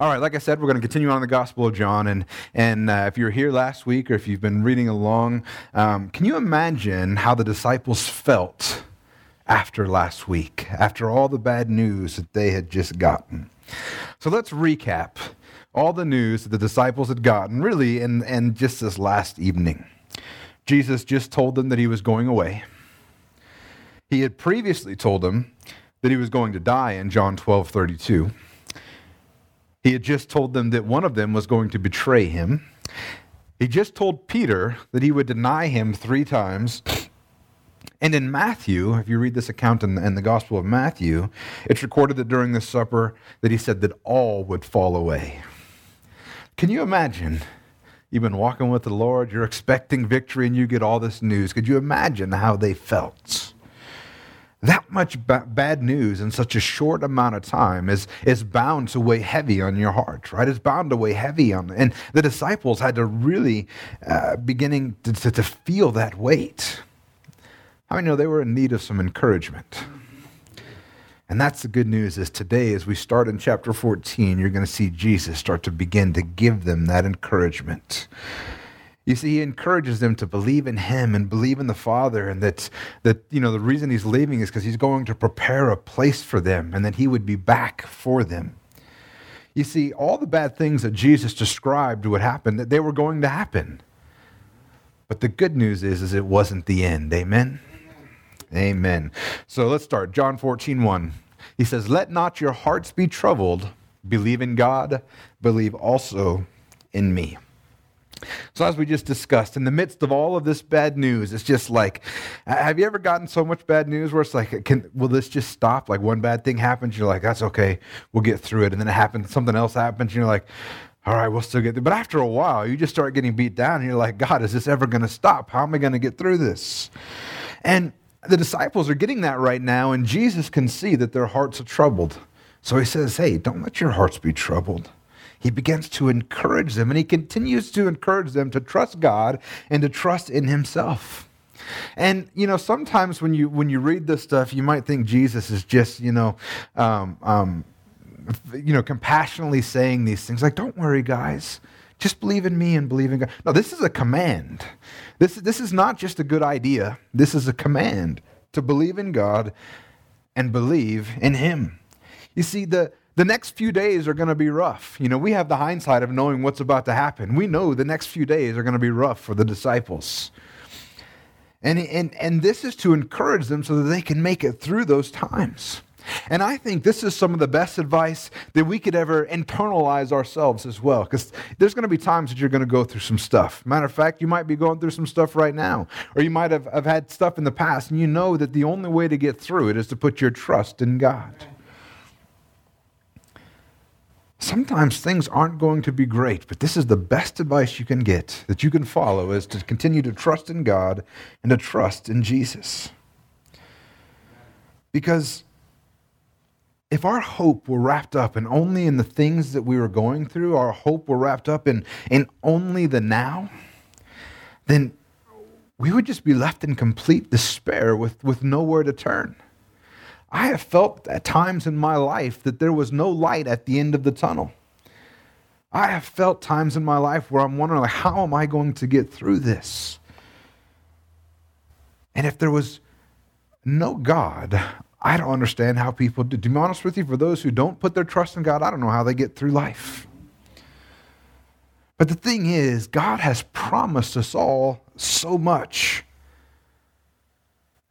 All right, like I said, we're going to continue on the Gospel of John. And, and uh, if you're here last week or if you've been reading along, um, can you imagine how the disciples felt after last week, after all the bad news that they had just gotten? So let's recap all the news that the disciples had gotten, really, in, in just this last evening. Jesus just told them that he was going away. He had previously told them that he was going to die in John 12 32. He had just told them that one of them was going to betray him. He just told Peter that he would deny him three times. And in Matthew, if you read this account in, in the Gospel of Matthew, it's recorded that during the supper that he said that all would fall away. Can you imagine? You've been walking with the Lord, you're expecting victory, and you get all this news. Could you imagine how they felt? That much ba- bad news in such a short amount of time is, is bound to weigh heavy on your heart, right? It's bound to weigh heavy on. And the disciples had to really uh, beginning to, to, to feel that weight. I mean, you know they were in need of some encouragement? And that's the good news is today, as we start in chapter 14, you're going to see Jesus start to begin to give them that encouragement. You see, he encourages them to believe in him and believe in the Father, and that, that you know, the reason he's leaving is because he's going to prepare a place for them and that he would be back for them. You see, all the bad things that Jesus described would happen, that they were going to happen. But the good news is, is it wasn't the end. Amen? Amen. So let's start. John 14, 1. He says, Let not your hearts be troubled. Believe in God, believe also in me. So, as we just discussed, in the midst of all of this bad news, it's just like, have you ever gotten so much bad news where it's like, can, will this just stop? Like, one bad thing happens, you're like, that's okay, we'll get through it. And then it happens, something else happens, and you're like, all right, we'll still get through. But after a while, you just start getting beat down, and you're like, God, is this ever going to stop? How am I going to get through this? And the disciples are getting that right now, and Jesus can see that their hearts are troubled. So he says, hey, don't let your hearts be troubled he begins to encourage them, and he continues to encourage them to trust God and to trust in himself. And you know, sometimes when you when you read this stuff, you might think Jesus is just you know, um, um, you know, compassionately saying these things like, "Don't worry, guys." Just believe in me and believe in God. No, this is a command. This, this is not just a good idea. This is a command to believe in God and believe in Him. You see, the, the next few days are going to be rough. You know, we have the hindsight of knowing what's about to happen. We know the next few days are going to be rough for the disciples. And, and, and this is to encourage them so that they can make it through those times. And I think this is some of the best advice that we could ever internalize ourselves as well. Because there's going to be times that you're going to go through some stuff. Matter of fact, you might be going through some stuff right now. Or you might have, have had stuff in the past, and you know that the only way to get through it is to put your trust in God sometimes things aren't going to be great, but this is the best advice you can get that you can follow is to continue to trust in God and to trust in Jesus. Because if our hope were wrapped up in only in the things that we were going through, our hope were wrapped up in, in only the now, then we would just be left in complete despair with, with nowhere to turn. I have felt at times in my life that there was no light at the end of the tunnel. I have felt times in my life where I'm wondering, like, how am I going to get through this? And if there was no God, I don't understand how people do. To be honest with you, for those who don't put their trust in God, I don't know how they get through life. But the thing is, God has promised us all so much.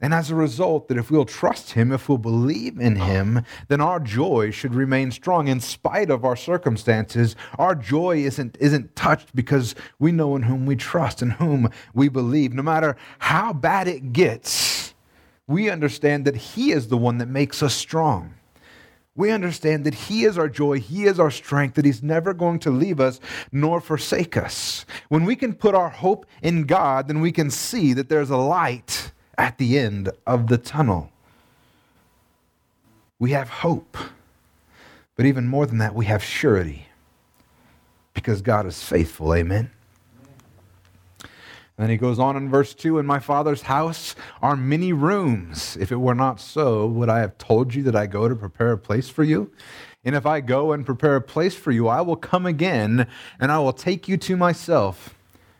And as a result, that if we'll trust Him, if we'll believe in ah. Him, then our joy should remain strong in spite of our circumstances. Our joy isn't, isn't touched because we know in whom we trust, and whom we believe. No matter how bad it gets, we understand that He is the one that makes us strong. We understand that He is our joy, He is our strength, that He's never going to leave us nor forsake us. When we can put our hope in God, then we can see that there's a light at the end of the tunnel. We have hope. But even more than that, we have surety because God is faithful. Amen. And then he goes on in verse 2 In my Father's house are many rooms. If it were not so, would I have told you that I go to prepare a place for you? And if I go and prepare a place for you, I will come again and I will take you to myself,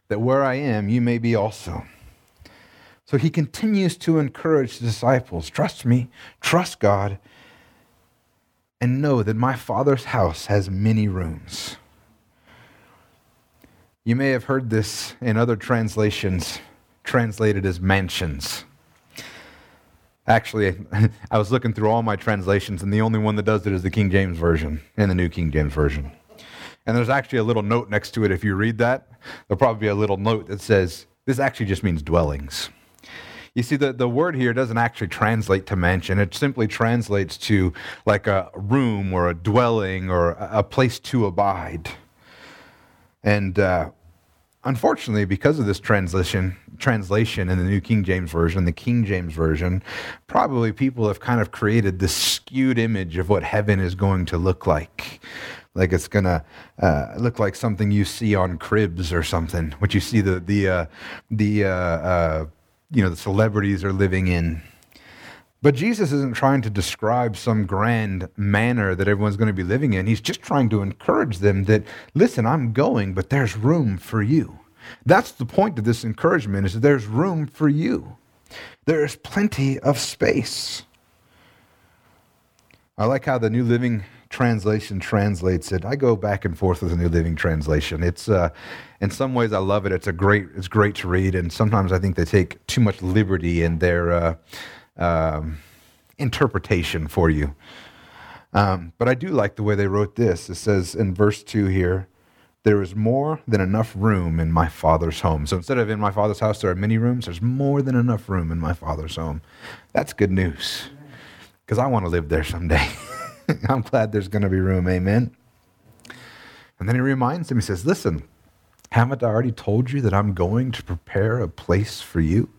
that where I am, you may be also. So he continues to encourage the disciples trust me, trust God, and know that my Father's house has many rooms. You may have heard this in other translations, translated as mansions. Actually, I was looking through all my translations, and the only one that does it is the King James Version and the New King James Version. And there's actually a little note next to it. If you read that, there'll probably be a little note that says, This actually just means dwellings. You see, the, the word here doesn't actually translate to mansion. It simply translates to like a room or a dwelling or a, place to abide. And uh, unfortunately, because of this translation, translation in the New King James Version, the King James Version, probably people have kind of created this skewed image of what heaven is going to look like. Like it's gonna uh, look like something you see on cribs or something, what you see the the uh, the uh, uh you know the celebrities are living in. But Jesus isn't trying to describe some grand manor that everyone's going to be living in. He's just trying to encourage them that, listen, I'm going, but there's room for you. That's the point of this encouragement is that there's room for you. There is plenty of space. I like how the New Living Translation translates it. I go back and forth with the New Living Translation. It's uh, in some ways I love it. It's a great it's great to read, and sometimes I think they take too much liberty in their uh, um, interpretation for you. Um, but I do like the way they wrote this. It says in verse two here, there is more than enough room in my father's home. So instead of in my father's house, there are many rooms. There's more than enough room in my father's home. That's good news because I want to live there someday. I'm glad there's going to be room. Amen. And then he reminds him, he says, Listen, haven't I already told you that I'm going to prepare a place for you?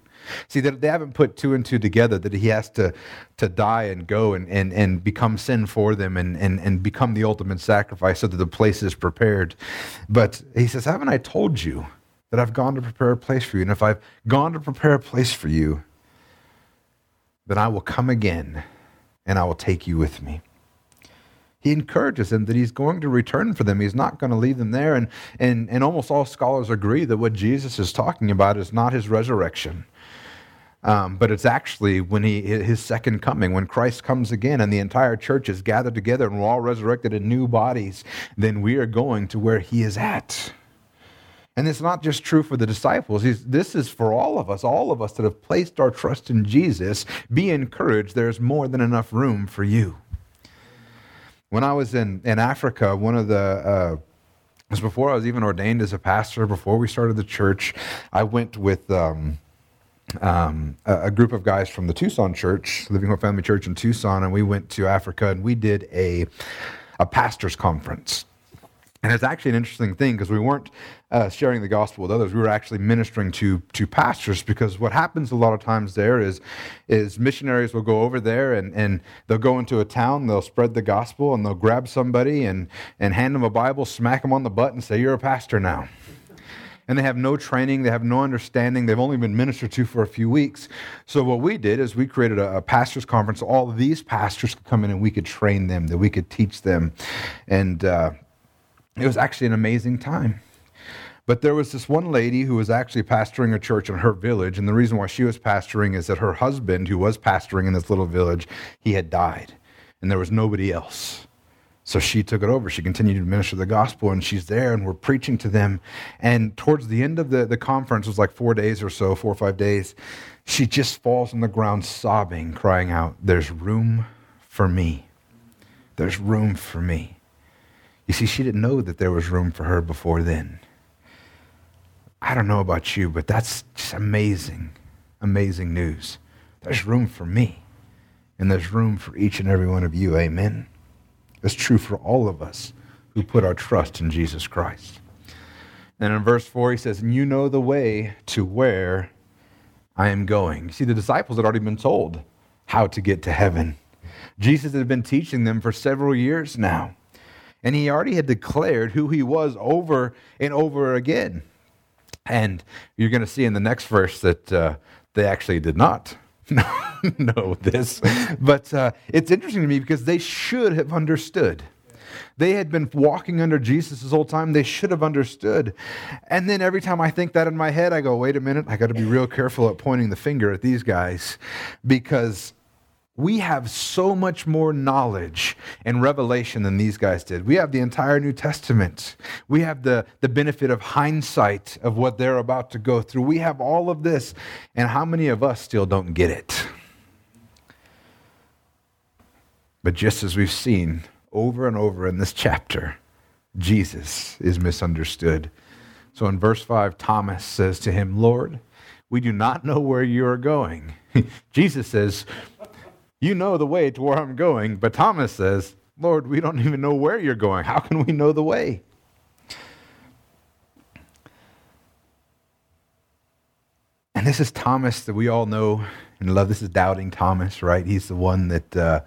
See, that they haven't put two and two together, that he has to, to die and go and, and, and become sin for them and, and, and become the ultimate sacrifice so that the place is prepared. But he says, Haven't I told you that I've gone to prepare a place for you? And if I've gone to prepare a place for you, then I will come again and I will take you with me he encourages them that he's going to return for them. He's not going to leave them there. And, and, and almost all scholars agree that what Jesus is talking about is not his resurrection. Um, but it's actually when he his second coming, when Christ comes again and the entire church is gathered together and we're all resurrected in new bodies, then we are going to where he is at. And it's not just true for the disciples. He's, this is for all of us, all of us that have placed our trust in Jesus. Be encouraged. There's more than enough room for you. When I was in, in Africa, one of the uh, was before I was even ordained as a pastor, before we started the church, I went with um, um, a, a, group of guys from the Tucson church, Living Hope Family Church in Tucson, and we went to Africa and we did a, a pastor's conference. And it's actually an interesting thing because we weren't uh, sharing the gospel with others. We were actually ministering to to pastors because what happens a lot of times there is is missionaries will go over there and, and they'll go into a town, they'll spread the gospel, and they'll grab somebody and, and hand them a Bible, smack them on the butt, and say, You're a pastor now. And they have no training, they have no understanding, they've only been ministered to for a few weeks. So, what we did is we created a, a pastor's conference. All these pastors could come in and we could train them, that we could teach them. And uh, it was mm-hmm. actually an amazing time. But there was this one lady who was actually pastoring a church in her village. And the reason why she was pastoring is that her husband, who was pastoring in this little village, he had died. And there was nobody else. So she took it over. She continued to minister the gospel, and she's there, and we're preaching to them. And towards the end of the, the conference, it was like four days or so, four or five days, she just falls on the ground sobbing, crying out, There's room for me. There's room for me. You see, she didn't know that there was room for her before then. I don't know about you, but that's just amazing, amazing news. There's room for me, and there's room for each and every one of you. Amen. It's true for all of us who put our trust in Jesus Christ. And in verse 4, he says, And you know the way to where I am going. You see, the disciples had already been told how to get to heaven. Jesus had been teaching them for several years now. And he already had declared who he was over and over again. And you're going to see in the next verse that uh, they actually did not know this. But uh, it's interesting to me because they should have understood. They had been walking under Jesus this whole time. They should have understood. And then every time I think that in my head, I go, wait a minute, I got to be real careful at pointing the finger at these guys because we have so much more knowledge and revelation than these guys did. We have the entire New Testament. We have the, the benefit of hindsight of what they're about to go through. We have all of this. And how many of us still don't get it? But just as we've seen over and over in this chapter, Jesus is misunderstood. So in verse 5, Thomas says to him, Lord, we do not know where you are going. Jesus says, You know the way to where I'm going. But Thomas says, Lord, we don't even know where you're going. How can we know the way? And this is Thomas that we all know and love. This is doubting Thomas, right? He's the one that uh,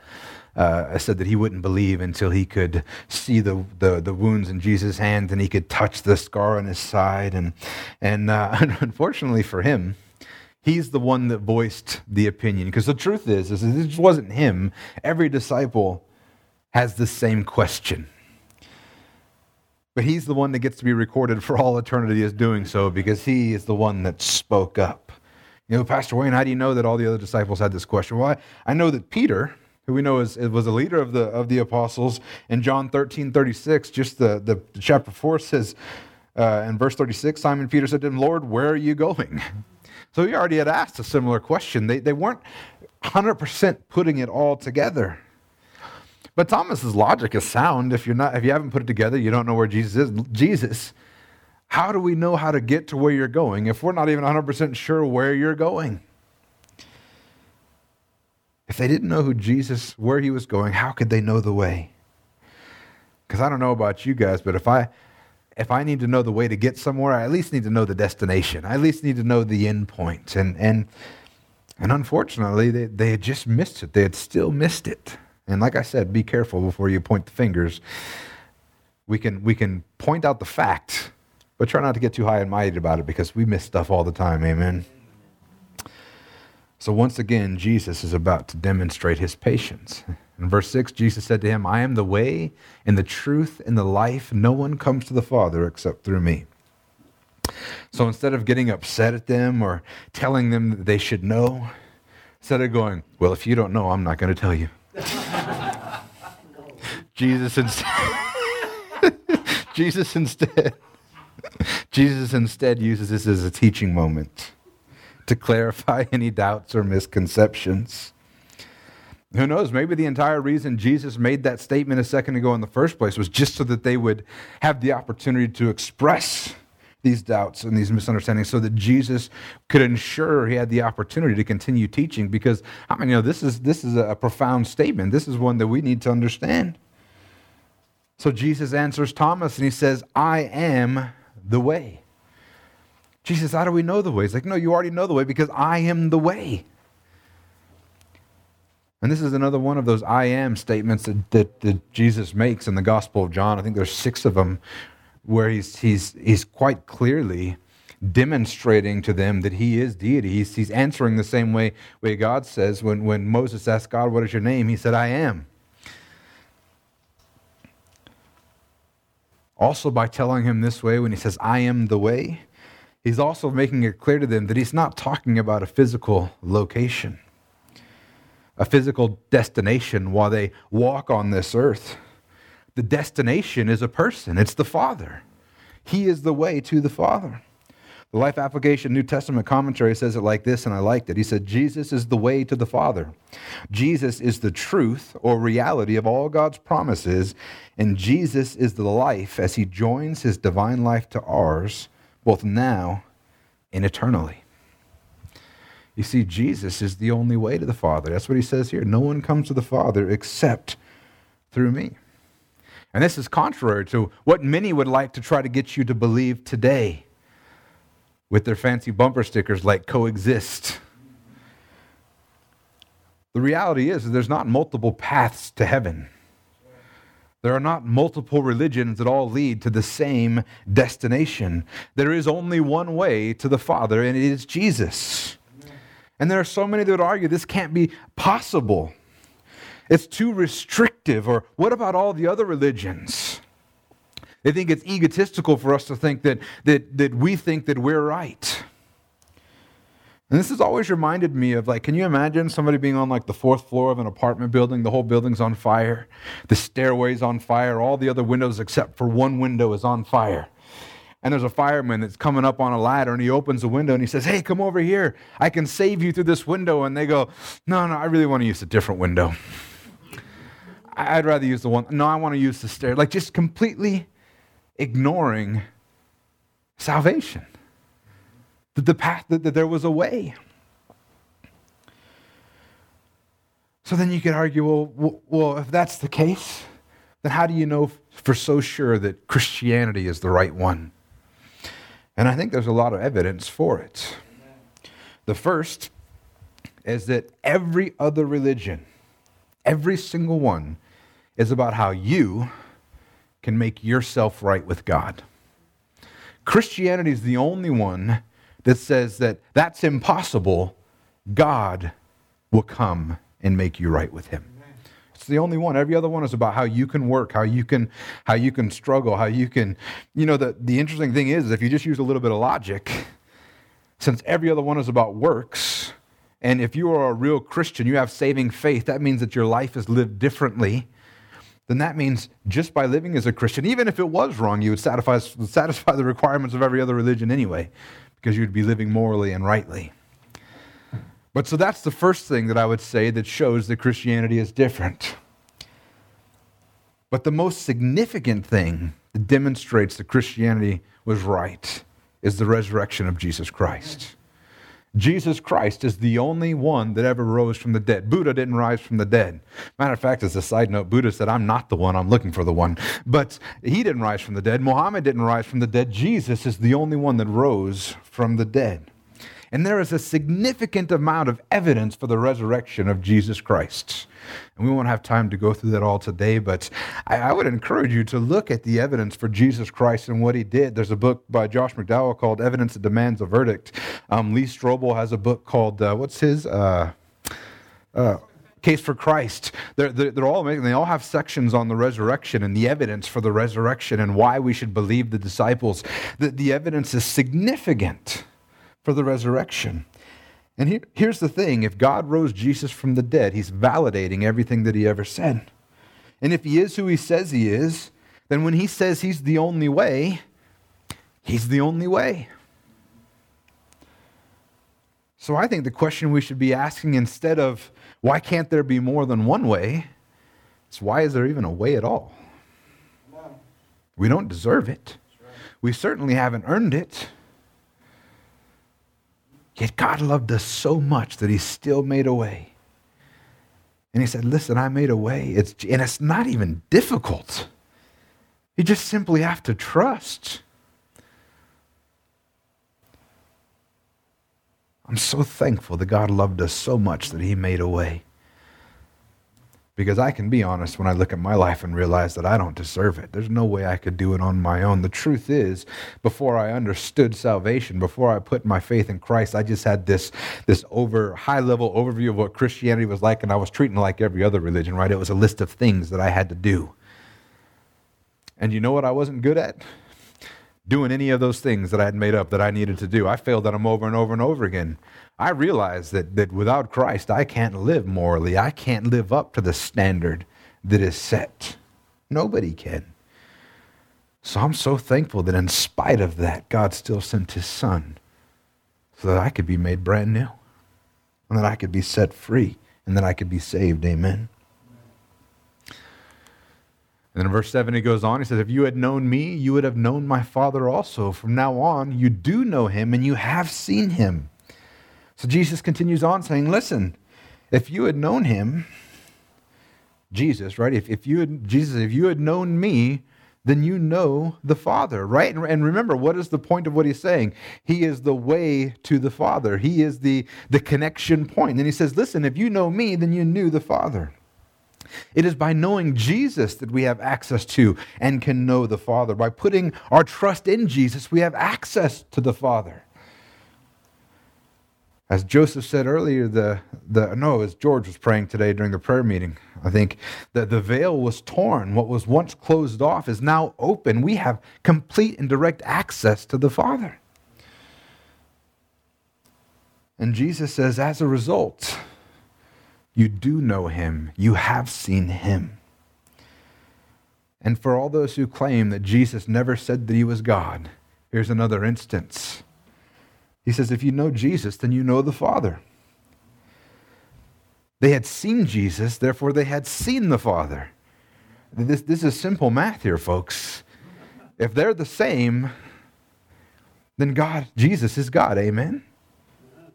uh, said that he wouldn't believe until he could see the, the, the, wounds in Jesus' hands and he could touch the scar on his side. And, and uh, unfortunately for him, he's the one that voiced the opinion. Because the truth is, is this wasn't him. Every disciple has the same question. But he's the one that gets to be recorded for all eternity as doing so because he is the one that spoke up. You know, Pastor Wayne, how do you know that all the other disciples had this question? Well, I, I know that Peter, who we know is, was a leader of the, of the apostles. In John 13, 36, just the, the chapter 4 says, uh, in verse 36, Simon Peter said to him, Lord, where are you going? So he already had asked a similar question. They, they weren't 100% putting it all together. But Thomas's logic is sound. If, you're not, if you haven't put it together, you don't know where Jesus is. Jesus, how do we know how to get to where you're going if we're not even 100% sure where you're going? If they didn't know who Jesus, where he was going, how could they know the way? Because I don't know about you guys, but if I if I need to know the way to get somewhere, I at least need to know the destination. I at least need to know the end point. And and and unfortunately, they, they had just missed it. They had still missed it. And like I said, be careful before you point the fingers. We can we can point out the fact, but try not to get too high and mighty about it because we miss stuff all the time. Amen. So once again, Jesus is about to demonstrate his patience. In verse 6, Jesus said to him, I am the way and the truth and the life. No one comes to the Father except through me. So instead of getting upset at them or telling them that they should know, instead of going, Well, if you don't know, I'm not going to tell you. Jesus instead, Jesus instead, Jesus instead uses this as a teaching moment to clarify any doubts or misconceptions. Who knows? Maybe the entire reason Jesus made that statement a second ago in the first place was just so that they would have the opportunity to express these doubts and these misunderstandings so that Jesus could ensure he had the opportunity to continue teaching because I mean you know this is this is a profound statement this is one that we need to understand so Jesus answers Thomas and he says I am the way Jesus, how do we know the way? He's like, no, you already know the way because I am the way. And this is another one of those I am statements that, that, that, Jesus makes in the Gospel of John. I think there's six of them where he's, he's, he's quite clearly demonstrating to them that he is deity. He's, he's answering the same way, way God says when, when Moses asked God, What is your name? He said, I am. Also, by telling him this way, when he says, I am the way, he's also making it clear to them that he's not talking about a physical location, a physical destination while they walk on this earth. The destination is a person, it's the Father. He is the way to the Father. The Life Application New Testament commentary says it like this, and I liked it. He said, Jesus is the way to the Father. Jesus is the truth or reality of all God's promises, and Jesus is the life as he joins his divine life to ours both now and eternally. You see, Jesus is the only way to the Father. That's what he says here. No one comes to the Father except through me. And this is contrary to what many would like to try to get you to believe today with their fancy bumper stickers like coexist. The reality is there's not multiple paths to heaven. There are not multiple religions that all lead to the same destination. There is only one way to the Father, and it is Jesus. And there are so many that would argue this can't be possible. It's too restrictive. Or what about all the other religions? They think it's egotistical for us to think that, that, that we think that we're right. And this has always reminded me of like, can you imagine somebody being on like the fourth floor of an apartment building? The whole building's on fire, the stairway's on fire, all the other windows except for one window is on fire. And there's a fireman that's coming up on a ladder and he opens the window and he says, Hey, come over here. I can save you through this window. And they go, No, no, I really want to use a different window. I'd rather use the one. No, I want to use the stair. Like just completely ignoring salvation. That the path, that, that there was a way. So then you could argue, well, well, if that's the case, then how do you know for so sure that Christianity is the right one? And I think there's a lot of evidence for it. The first is that every other religion, every single one, is about how you can make yourself right with God. Christianity is the only one that says that that's impossible. God will come and make you right with him. It's the only one. Every other one is about how you can work, how you can how you can struggle, how you can you know the the interesting thing is if you just use a little bit of logic, since every other one is about works, and if you are a real Christian, you have saving faith, that means that your life is lived differently then that means just by living as a Christian, even if it was wrong, you would satisfy, satisfy the requirements of every other religion anyway, because you'd be living morally and rightly. But so that's the first thing that I would say that shows that Christianity is different. But the most significant thing that demonstrates that Christianity was right is the resurrection of Jesus Christ. Jesus Christ is the only one that ever rose from the dead. Buddha didn't rise from the dead. Matter of fact, as a side note, Buddha said, I'm not the one, I'm looking for the one. But he didn't rise from the dead. Muhammad didn't rise from the dead. Jesus is the only one that rose from the dead. And there is a significant amount of evidence for the resurrection of Jesus Christ. And we won't have time to go through that all today, but I, I, would encourage you to look at the evidence for Jesus Christ and what he did. There's a book by Josh McDowell called Evidence That Demands a Verdict. Um, Lee Strobel has a book called, uh, what's his? Uh, uh, Case for Christ. They're, they're, they're, all amazing. They all have sections on the resurrection and the evidence for the resurrection and why we should believe the disciples. The, the evidence is significant for the resurrection. And here, here's the thing if God rose Jesus from the dead, he's validating everything that he ever said. And if he is who he says he is, then when he says he's the only way, he's the only way. So I think the question we should be asking instead of why can't there be more than one way, is why is there even a way at all? We don't deserve it. We certainly haven't earned it. Yet God loved us so much that He still made a way. And He said, Listen, I made a way. It's, and it's not even difficult. You just simply have to trust. I'm so thankful that God loved us so much that He made a way. Because I can be honest when I look at my life and realize that I don't deserve it. There's no way I could do it on my own. The truth is, before I understood salvation, before I put my faith in Christ, I just had this, this over high level overview of what Christianity was like, and I was treating it like every other religion, right? It was a list of things that I had to do. And you know what I wasn't good at? Doing any of those things that I had made up that I needed to do. I failed at them over and over and over again. I realized that, that without Christ, I can't live morally. I can't live up to the standard that is set. Nobody can. So I'm so thankful that in spite of that, God still sent his son so that I could be made brand new and that I could be set free and that I could be saved. Amen. And then in verse 7, he goes on, he says, If you had known me, you would have known my Father also. From now on, you do know him and you have seen him. So Jesus continues on saying, Listen, if you had known him, Jesus, right? If, if you had, Jesus, if you had known me, then you know the Father, right? And, and, remember, what is the point of what he's saying? He is the way to the Father. He is the, the connection point. And he says, listen, if you know me, then you knew the Father. It is by knowing Jesus that we have access to and can know the Father. By putting our trust in Jesus, we have access to the Father. As Joseph said earlier, the, the no, as George was praying today during the prayer meeting, I think that the veil was torn. What was once closed off is now open. We have complete and direct access to the Father. And Jesus says, as a result, you do know him, you have seen him. And for all those who claim that Jesus never said that he was God, here's another instance. He says, if you know Jesus, then you know the Father. They had seen Jesus, therefore they had seen the Father. This, this is simple math here, folks. If they're the same, then God, Jesus is God. Amen?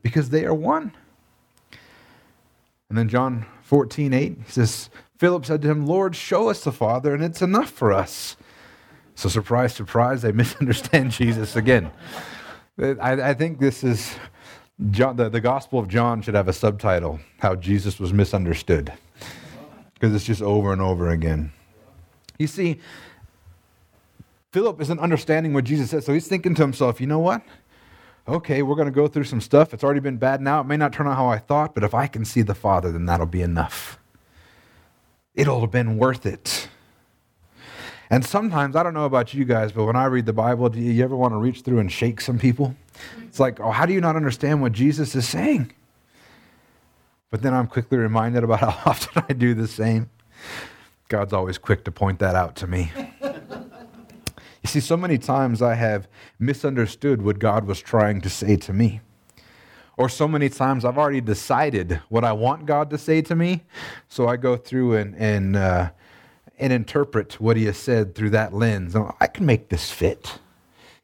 Because they are one. And then John 14, 8, he says, Philip said to him, Lord, show us the Father, and it's enough for us. So, surprise, surprise, they misunderstand Jesus again. I, I think this is John, the, the Gospel of John should have a subtitle How Jesus Was Misunderstood. Because it's just over and over again. You see, Philip isn't understanding what Jesus said, so he's thinking to himself, you know what? Okay, we're going to go through some stuff. It's already been bad now. It may not turn out how I thought, but if I can see the Father, then that'll be enough. It'll have been worth it. And sometimes, I don't know about you guys, but when I read the Bible, do you ever want to reach through and shake some people? It's like, oh, how do you not understand what Jesus is saying? But then I'm quickly reminded about how often I do the same. God's always quick to point that out to me. You see, so many times I have misunderstood what God was trying to say to me. Or so many times I've already decided what I want God to say to me. So I go through and, and uh, and interpret what he has said through that lens. I can make this fit.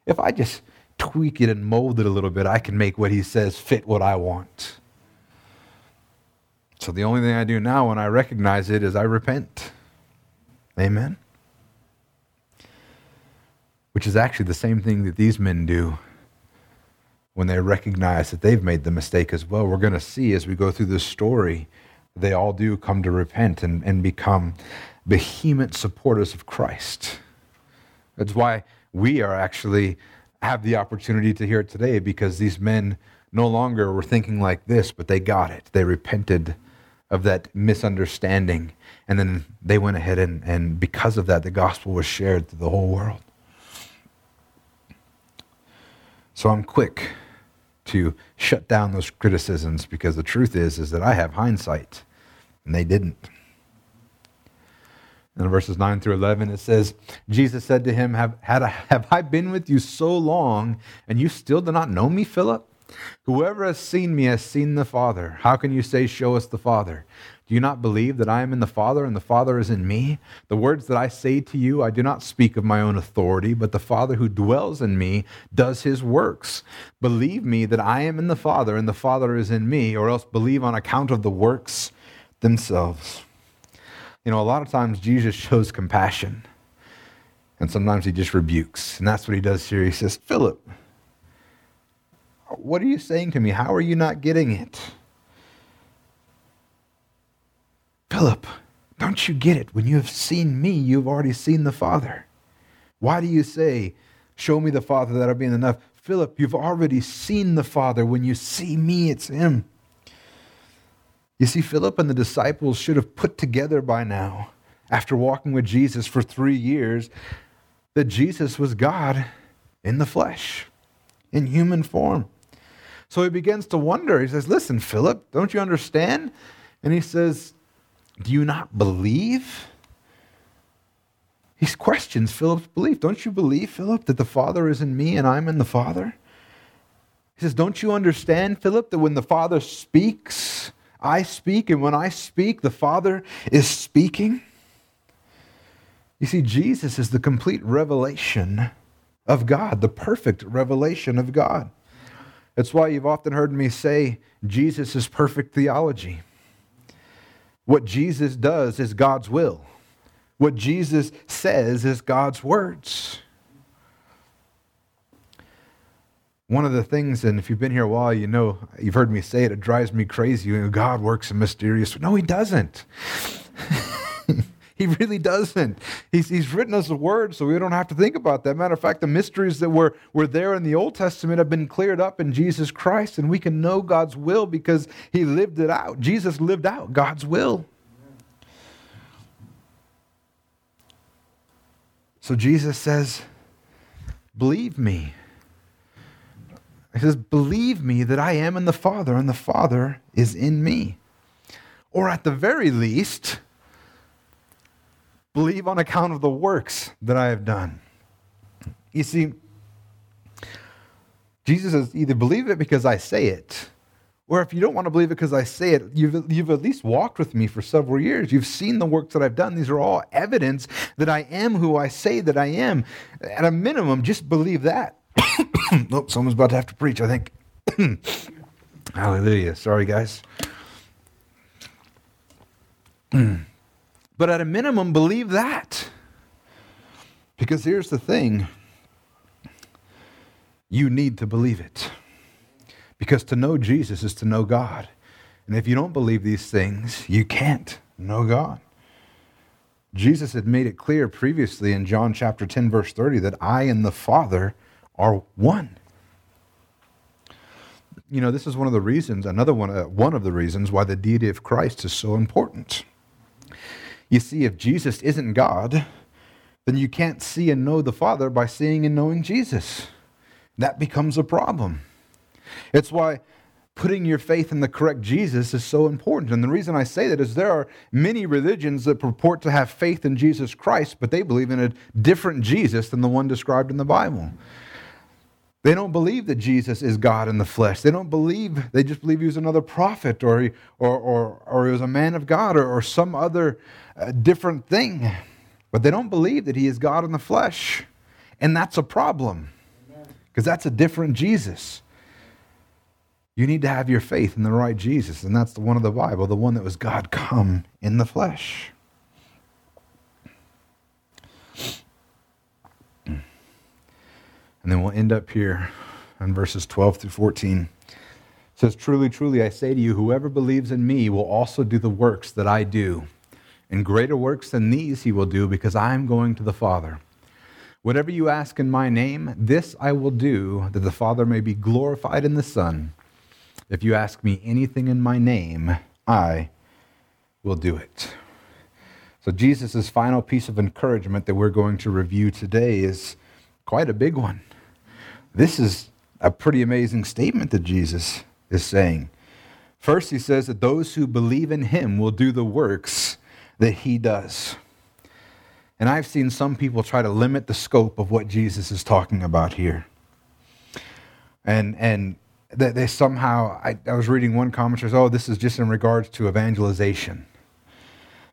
If I just tweak it and mold it a little bit, I can make what he says fit what I want. So the only thing I do now when I recognize it is I repent. Amen? Which is actually the same thing that these men do when they recognize that they've made the mistake as well. We're going to see as we go through this story, they all do come to repent and, and become vehement supporters of Christ. That's why we are actually have the opportunity to hear it today because these men no longer were thinking like this, but they got it. They repented of that misunderstanding. And then they went ahead and, and because of that, the gospel was shared to the whole world. So I'm quick to shut down those criticisms because the truth is is that I have hindsight and they didn't. In verses 9 through 11, it says, Jesus said to him, have, had I, have I been with you so long, and you still do not know me, Philip? Whoever has seen me has seen the Father. How can you say, Show us the Father? Do you not believe that I am in the Father and the Father is in me? The words that I say to you, I do not speak of my own authority, but the Father who dwells in me does his works. Believe me that I am in the Father and the Father is in me, or else believe on account of the works themselves. You know, a lot of times Jesus shows compassion, and sometimes he just rebukes. And that's what he does here. He says, Philip, what are you saying to me? How are you not getting it? Philip, don't you get it? When you have seen me, you've already seen the Father. Why do you say, Show me the Father, that'll be enough? Philip, you've already seen the Father. When you see me, it's Him. You see, Philip and the disciples should have put together by now, after walking with Jesus for three years, that Jesus was God in the flesh, in human form. So he begins to wonder. He says, Listen, Philip, don't you understand? And he says, Do you not believe? He questions Philip's belief. Don't you believe, Philip, that the Father is in me and I'm in the Father? He says, Don't you understand, Philip, that when the Father speaks, I speak, and when I speak, the Father is speaking. You see, Jesus is the complete revelation of God, the perfect revelation of God. That's why you've often heard me say Jesus is perfect theology. What Jesus does is God's will. What Jesus says is God's words. one of the things, and if you've been here a while, you know, you've heard me say it, it drives me crazy. You know, God works in mysterious. No, He doesn't. he really doesn't. He's, he's written us a word so we don't have to think about that. Matter of fact, the mysteries that were, were there in the Old Testament have been cleared up in Jesus Christ, and we can know God's will because he lived it out. Jesus lived out God's will. So Jesus says, Believe me. He says, Believe me that I am in the Father, and the Father is in me. Or at the very least, believe on account of the works that I have done. You see, Jesus says, either believe it because I say it, or if you don't want to believe it because I say it, you've, you've at least walked with me for several years. You've seen the works that I've done. These are all evidence that I am who I say that I am. At a minimum, just believe that. oh, someone's about to have to preach, I think. Hallelujah. Sorry, guys. But at a minimum, believe that. Because here's the thing you need to believe it. Because to know Jesus is to know God. And if you don't believe these things, you can't know God. Jesus had made it clear previously in John chapter 10, verse 30, that I and the Father are one. You know, this is one of the reasons, another one, uh, one of the reasons why the deity of Christ is so important. You see, if Jesus isn't God, then you can't see and know the Father by seeing and knowing Jesus. That becomes a problem. It's why putting your faith in the correct Jesus is so important. And the reason I say that is there are many religions that purport to have faith in Jesus Christ, but they believe in a different Jesus than the one described in the Bible. They don't believe that Jesus is God in the flesh. They don't believe, they just believe he was another prophet or, he, or, or, or he was a man of God or, or some other uh, different thing. But they don't believe that he is God in the flesh. And that's a problem because that's a different Jesus. You need to have your faith in the right Jesus, and that's the one of the Bible, the one that was God come in the flesh. And then we'll end up here on verses 12 through 14. It says, Truly, truly, I say to you, whoever believes in me will also do the works that I do. And greater works than these he will do, because I am going to the Father. Whatever you ask in my name, this I will do, that the Father may be glorified in the Son. If you ask me anything in my name, I will do it. So, Jesus' final piece of encouragement that we're going to review today is quite a big one. This is a pretty amazing statement that Jesus is saying. First, he says that those who believe in him will do the works that he does. And I've seen some people try to limit the scope of what Jesus is talking about here. And, and that they somehow, I, I, was reading one commentary, oh, this is just in regards to evangelization.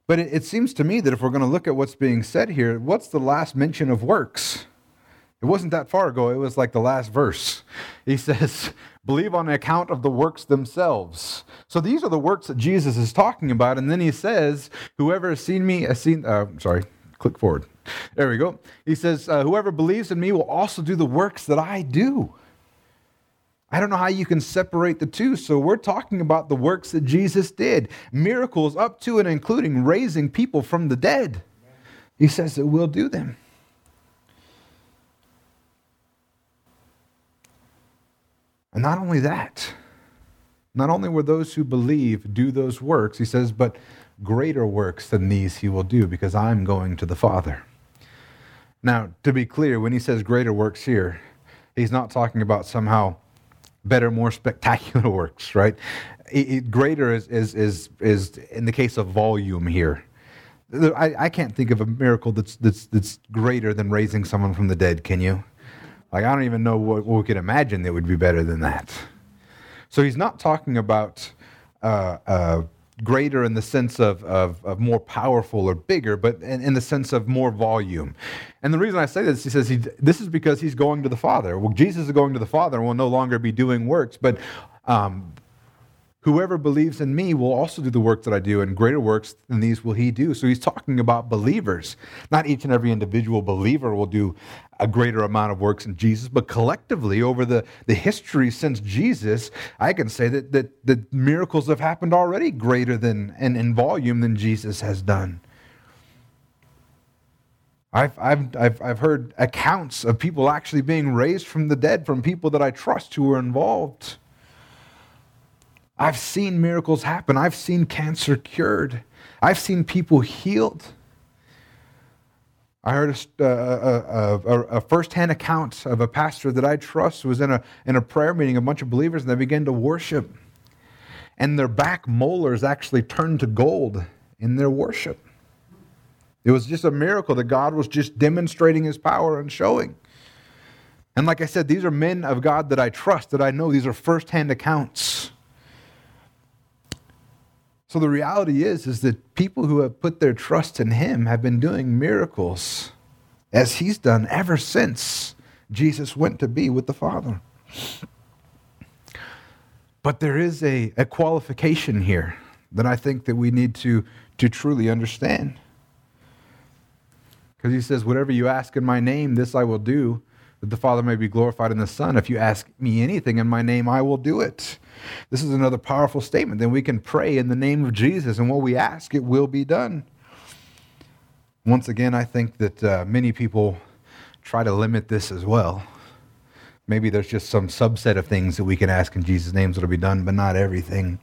But it, it seems to me that if we're going to look at what's being said here, what's the last mention of works? It wasn't that far ago. It was like the last verse. He says, believe on account of the works themselves. So these are the works that Jesus is talking about. And then he says, whoever has seen me has seen, uh, sorry, click forward. There we go. He says, uh, whoever believes in me will also do the works that I do. I don't know how you can separate the two. So we're talking about the works that Jesus did, miracles up to and including raising people from the dead. He says that we'll do them. And not only that, not only will those who believe do those works, he says, but greater works than these he will do because I'm going to the Father. Now, to be clear, when he says greater works here, he's not talking about somehow better, more spectacular works, right? It, it, greater is, is, is, is in the case of volume here. I, I can't think of a miracle that's, that's, that's greater than raising someone from the dead, can you? Like, I don't even know what, what we could imagine that would be better than that. So he's not talking about uh, uh, greater in the sense of, of, of, more powerful or bigger, but in, in, the sense of more volume. And the reason I say this, he says he, this is because he's going to the Father. Well, Jesus is going to the Father and will no longer be doing works, but um, Whoever believes in me will also do the work that I do, and greater works than these will he do. So he's talking about believers. Not each and every individual believer will do a greater amount of works in Jesus, but collectively, over the, the history since Jesus, I can say that, that, that miracles have happened already greater than and in volume than Jesus has done. I've, I've, I've, I've heard accounts of people actually being raised from the dead from people that I trust who were involved. I've seen miracles happen. I've seen cancer cured. I've seen people healed. I heard a, a, uh, uh, uh, a, a firsthand account of a pastor that I trust was in a, in a prayer meeting, a bunch of believers, and they began to worship. And their back molars actually turned to gold in their worship. It was just a miracle that God was just demonstrating his power and showing. And like I said, these are men of God that I trust, that I know. These are firsthand accounts. So the reality is, is that people who have put their trust in him have been doing miracles as he's done ever since Jesus went to be with the Father. But there is a, a qualification here that I think that we need to, to truly understand. Because he says, Whatever you ask in my name, this I will do, that the Father may be glorified in the Son. If you ask me anything in my name, I will do it. This is another powerful statement. Then we can pray in the name of Jesus, and what we ask, it will be done. Once again, I think that uh, many people try to limit this as well. Maybe there's just some subset of things that we can ask in Jesus' name that'll be done, but not everything.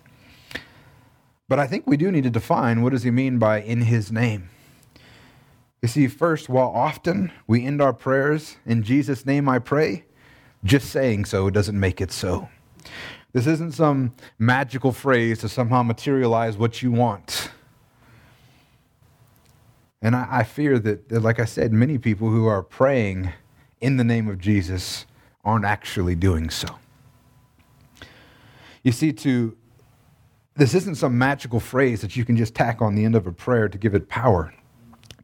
But I think we do need to define what does he mean by in his name? You see, first, while often we end our prayers, in Jesus' name I pray, just saying so doesn't make it so. This isn't some magical phrase to somehow materialize what you want. And I, I fear that, that, like I said, many people who are praying in the name of Jesus aren't actually doing so. You see, to this isn't some magical phrase that you can just tack on the end of a prayer to give it power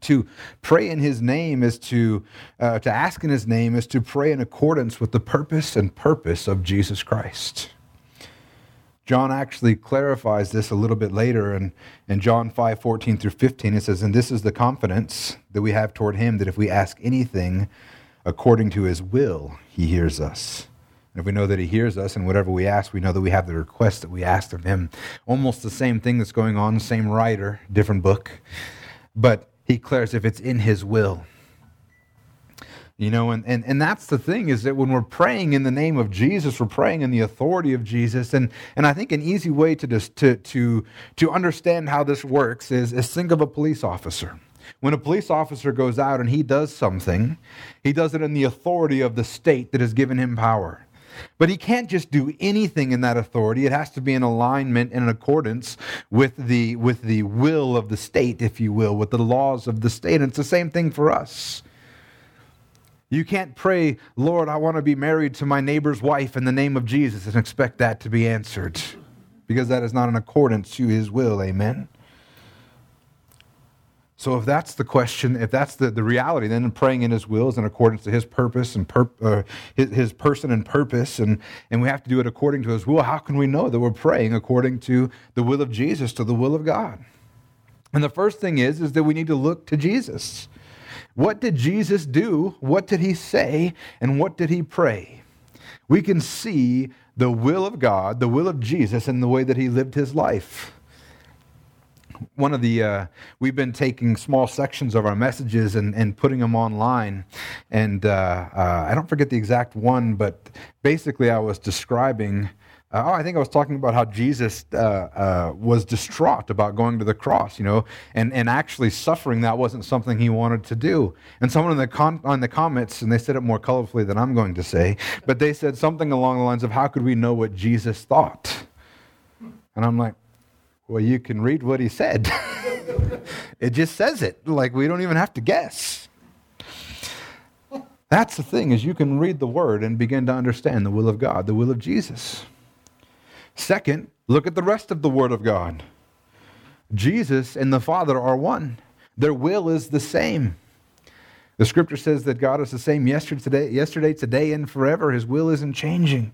to pray in his name is to, uh, to ask in his name is to pray in accordance with the purpose and purpose of Jesus Christ. John actually clarifies this a little bit later in, in John 5 14 through 15. It says, And this is the confidence that we have toward him that if we ask anything according to his will, he hears us. And if we know that he hears us and whatever we ask, we know that we have the request that we asked of him. Almost the same thing that's going on, same writer, different book. But he declares if it's in his will. You know, and, and, and that's the thing is that when we're praying in the name of Jesus, we're praying in the authority of Jesus. And, and I think an easy way to, just, to, to, to understand how this works is, is think of a police officer. When a police officer goes out and he does something, he does it in the authority of the state that has given him power. But he can't just do anything in that authority. It has to be in alignment and in accordance with the, with the will of the state, if you will, with the laws of the state. And it's the same thing for us. You can't pray, Lord, I want to be married to my neighbor's wife in the name of Jesus and expect that to be answered because that is not in accordance to his will. Amen. So, if that's the question, if that's the, the reality, then praying in His will is in accordance to His purpose and pur- uh, his, his person and purpose, and, and we have to do it according to His will, how can we know that we're praying according to the will of Jesus, to the will of God? And the first thing is, is that we need to look to Jesus. What did Jesus do? What did He say? And what did He pray? We can see the will of God, the will of Jesus, in the way that He lived His life one of the uh, we've been taking small sections of our messages and, and putting them online. And uh, uh, i don't forget the exact one but basically i was describing uh, oh i think i was talking about how jesus uh, uh, was distraught about going to the cross you know and, and actually suffering that wasn't something he wanted to do. And someone in the con- on the comments and they said it more colorfully than i'm going to say but they said something along the lines of how could we know what jesus thought? And i'm like well, you can read what he said. it just says it. Like we don't even have to guess. That's the thing is you can read the word and begin to understand the will of God, the will of Jesus. Second, look at the rest of the word of God. Jesus and the Father are one. Their will is the same. The scripture says that God is the same yesterday, today, yesterday, today, and forever. His will isn't changing.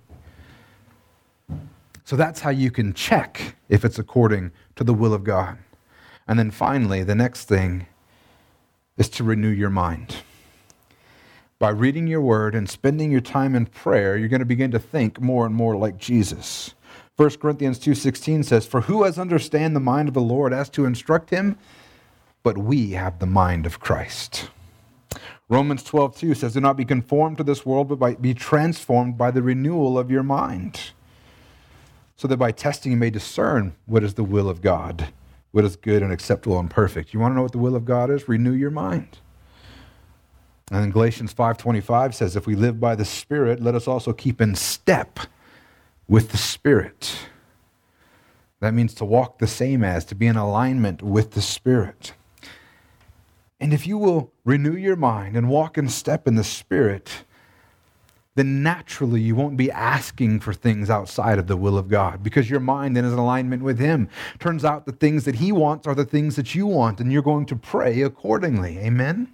So that's how you can check if it's according to the will of God. And then finally, the next thing is to renew your mind. By reading your word and spending your time in prayer, you're going to begin to think more and more like Jesus. 1 Corinthians 2:16 says, "For who has understand the mind of the Lord as to instruct him? But we have the mind of Christ." Romans 12, 2 says, Do not be conformed to this world, but be transformed by the renewal of your mind. So that by testing you may discern what is the will of God, what is good and acceptable and perfect. You want to know what the will of God is? Renew your mind. And then Galatians 5:25 says, "If we live by the Spirit, let us also keep in step with the Spirit." That means to walk the same as, to be in alignment with the Spirit. And if you will renew your mind and walk in step in the Spirit, then naturally you won't be asking for things outside of the will of God because your mind then is in alignment with Him. Turns out the things that He wants are the things that you want, and you're going to pray accordingly. Amen?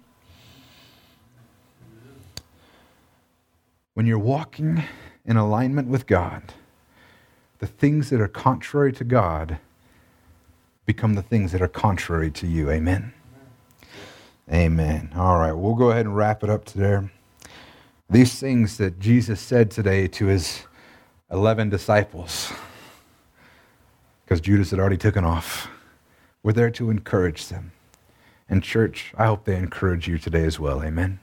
When you're walking in alignment with God, the things that are contrary to God become the things that are contrary to you. Amen? Amen. All right, we'll go ahead and wrap it up today. These things that Jesus said today to his 11 disciples, because Judas had already taken off, were there to encourage them. And, church, I hope they encourage you today as well. Amen.